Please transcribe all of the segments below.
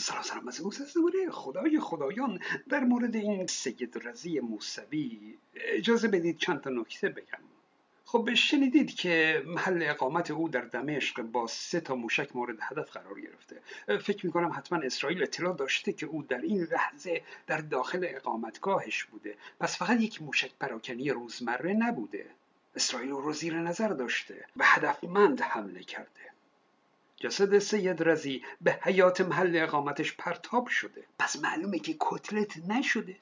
سلام سلام از دوره خدای خدایان در مورد این سید رزی موسوی اجازه بدید چند تا نکته بگم. خب شنیدید که محل اقامت او در دمشق با سه تا موشک مورد هدف قرار گرفته. فکر می کنم حتما اسرائیل اطلاع داشته که او در این لحظه در داخل اقامتگاهش بوده. پس فقط یک موشک پراکنی روزمره نبوده. اسرائیل رو زیر نظر داشته و هدفمند حمله کرده. جسد سید رزی به حیات محل اقامتش پرتاب شده. پس معلومه که کتلت نشده.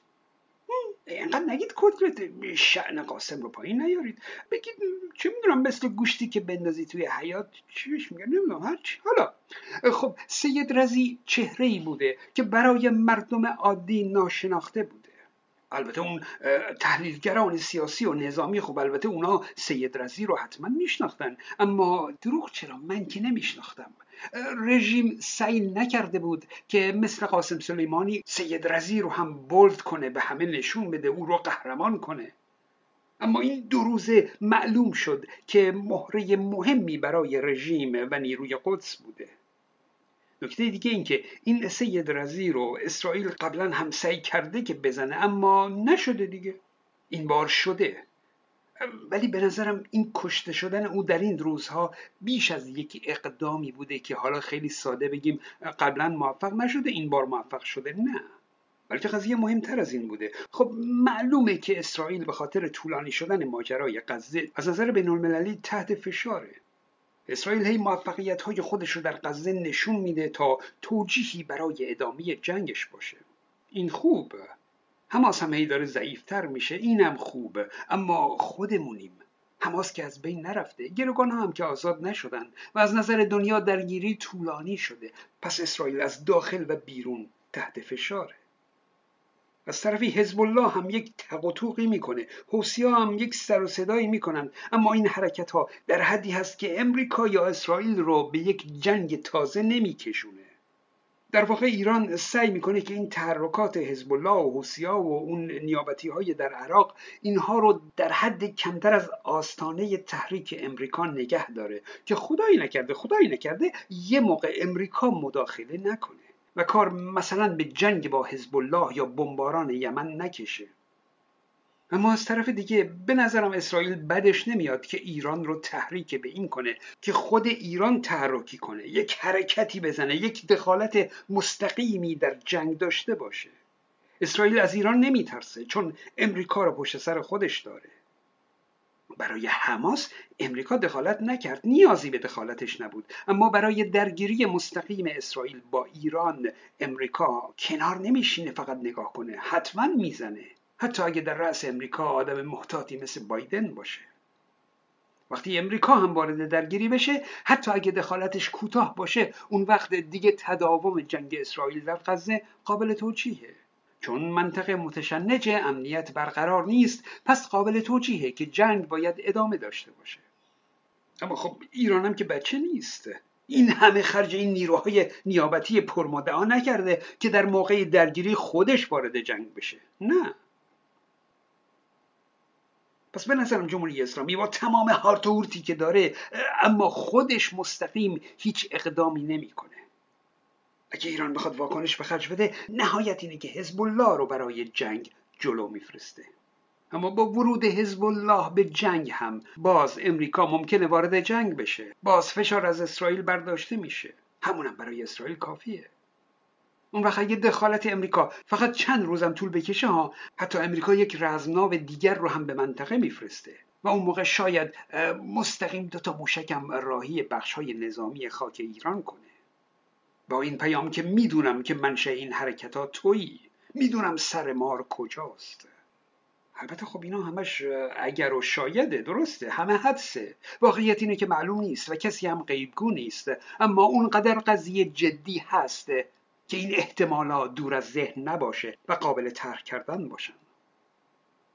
اینقدر نگید کتلت. شعن قاسم رو پایین نیارید. بگید چه می‌دونم مثل گوشتی که بندازی توی حیات. چیش میگه؟ نمی‌دونم هرچی حالا خب سید رزی چهره ای بوده که برای مردم عادی ناشناخته بوده البته اون تحلیلگران سیاسی و نظامی خب البته اونا سید رزی رو حتما میشناختن. اما دروغ چرا؟ من که نمیشناختم. رژیم سعی نکرده بود که مثل قاسم سلیمانی سید رزی رو هم بولد کنه به همه نشون بده او رو قهرمان کنه. اما این دو روزه معلوم شد که مهره مهمی برای رژیم و نیروی قدس بوده. نکته دیگه این که این سید رزی رو اسرائیل قبلا هم سعی کرده که بزنه اما نشده دیگه. این بار شده. ولی به نظرم این کشته شدن او در این روزها بیش از یک اقدامی بوده که حالا خیلی ساده بگیم قبلا موفق نشده این بار موفق شده نه. بلکه قضیه مهمتر از این بوده. خب معلومه که اسرائیل به خاطر طولانی شدن ماجرای غزه از نظر بین المللی تحت فشاره. اسرائیل هی موفقیت های خودش رو در غزه نشون میده تا توجیهی برای ادامه جنگش باشه. این خوب. حماس هم هی داره ضعیفتر میشه. اینم خوبه اما خودمونیم. حماس که از بین نرفته. گروگان هم که آزاد نشدن و از نظر دنیا درگیری طولانی شده. پس اسرائیل از داخل و بیرون تحت فشاره. از طرفی حزب الله هم یک تق می‌کنه. حوسی هم یک سر و صدایی می‌کنن. اما این حرکت ها در حدی هست که امریکا یا اسرائیل رو به یک جنگ تازه نمیکشونه. در واقع ایران سعی می‌کنه که این تحرکات حزب الله و حوسیا و اون نیابتی های در عراق اینها رو در حد کمتر از آستانه تحریک امریکا نگه داره. که خدایی نکرده خدایی نکرده یه موقع امریکا مداخله نکنه. و کار مثلا به جنگ با حزب الله یا بمباران یمن نکشه. اما از طرف دیگه به نظرم اسرائیل بدش نمیاد که ایران رو تحریک به این کنه که خود ایران تحرکی کنه یک حرکتی بزنه یک دخالت مستقیمی در جنگ داشته باشه. اسرائیل از ایران نمیترسه چون امریکا رو پشت سر خودش داره. برای حماس امریکا دخالت نکرد نیازی به دخالتش نبود. اما برای درگیری مستقیم اسرائیل با ایران امریکا کنار نمیشینه فقط نگاه کنه. حتما می‌زنه. حتی اگه در رأس امریکا آدم محتاطی مثل بایدن باشه. وقتی امریکا هم وارد درگیری بشه حتی اگه دخالتش کوتاه باشه اون وقت دیگه تداوم جنگ اسرائیل در غزه قابل توجیهه. چون منطقه متشنج امنیت برقرار نیست پس قابل توجیهه که جنگ باید ادامه داشته باشه. اما خب ایران هم که بچه نیست. این همه خرج این نیروهای نیابتی پرمدعا نکرده که در موقع درگیری خودش وارد جنگ بشه. نه. پس به نظرم جمهوری اسلامی با تمام هارت و که داره اما خودش مستقیم هیچ اقدامی نمی‌کنه. اگه ایران بخواد واکنش به خرج بده نهایت اینه که حزب الله رو برای جنگ جلو میفرسته. اما با ورود حزب الله به جنگ هم باز امریکا ممکنه وارد جنگ بشه. باز فشار از اسرائیل برداشته میشه. همونم برای اسرائیل کافیه. اون وقت اگه دخالت امریکا فقط چند روزم طول بکشه ها حتی امریکا یک رزمناو دیگر رو هم به منطقه میفرسته. و اون موقع شاید مستقیم دوتا موشکم راهی بخش های نظامی خاک ایران کنه. با این پیام که می‌دونم که منشه این حرکت ها تویی. می‌دونم سر مار کجاست. البته خب اینا همش اگر و شایده درسته همه حدسه. واقعیت اینه که معلوم نیست و کسی هم غیبگو نیست. اما اونقدر قضیه جدی هست که این احتمالات دور از ذهن نباشه و قابل ترک کردن باشن.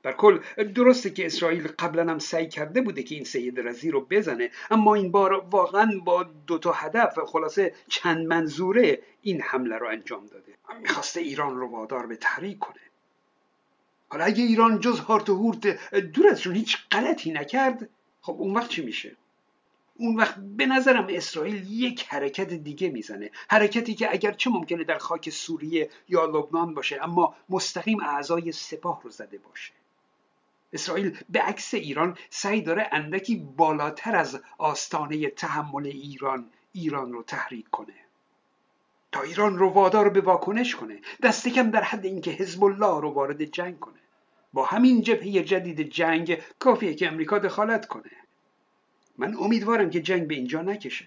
در کل درسته که اسرائیل قبلا هم سعی کرده بوده که این سید رزی رو بزنه اما این بار واقعا با دو تا هدف خلاصه چند منظوره این حمله رو انجام داده. می‌خواسته ایران رو وادار به تحریک کنه. حالا اگه ایران جز هارت و هورت دور ازشون هیچ غلطی نکرد خب اون وقت چی میشه؟ اون وقت به نظرم اسرائیل یک حرکت دیگه می‌زنه. حرکتی که اگر چه ممکنه در خاک سوریه یا لبنان باشه اما مستقیم اعضای سپاه رو زده باشه. اسرائیل به عکس ایران سعی داره اندکی بالاتر از آستانه تحمل ایران ایران رو تحریک کنه. تا ایران رو وادار به واکنش کنه دست کم در حد اینکه حزب الله رو وارد جنگ کنه. با همین جبهه جدید جنگ کافیه که امریکا دخالت کنه. من امیدوارم که جنگ به اینجا نکشه.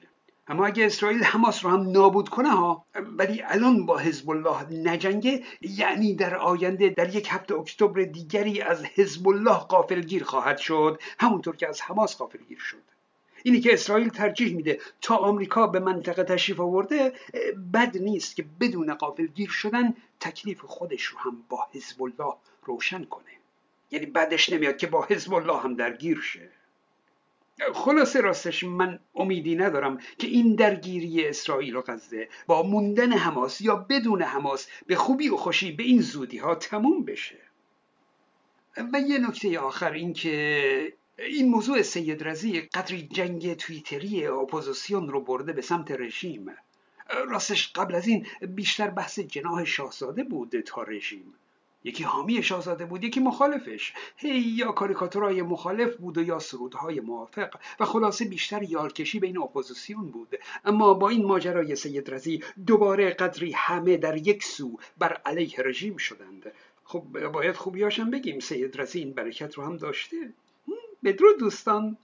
اما اگه اسرائیل حماس رو هم نابود کنه ها ولی الان با حزب الله نجنگه یعنی در آینده در یک هفته اکتبر دیگری از حزب الله قافلگیر خواهد شد همونطور که از حماس قافلگیر شد. اینی که اسرائیل ترجیح میده تا آمریکا به منطقه تشریف آورده بد نیست که بدون قافلگیر شدن تکلیف خودش رو هم با حزب الله روشن کنه. یعنی بعدش نمیاد که با حزب الله هم درگیر شه. خلاصه راستش من امیدی ندارم که این درگیری اسرائیل و غزه با موندن حماس یا بدون حماس به خوبی و خوشی به این زودی ها تموم بشه. و یه نکته آخر این که این موضوع سید رضی قدری جنگ تویتری اپوزیسیون رو برده به سمت رژیم. راستش قبل از این بیشتر بحث جناح شاهزاده بود تا رژیم. یکی حامی شاهزاده بود یکی مخالفش. هی یا کاریکاتورهای مخالف بود و یا سرودهای موافق. و خلاصه بیشتر یارکشی بین اپوزیسیون بود. اما با این ماجرای سید رضی دوباره قدری همه در یک سو بر علیه رژیم شدند. خب باید خوبیاشم بگیم سید رزی این برکت رو هم داشته. بدرود دوستان.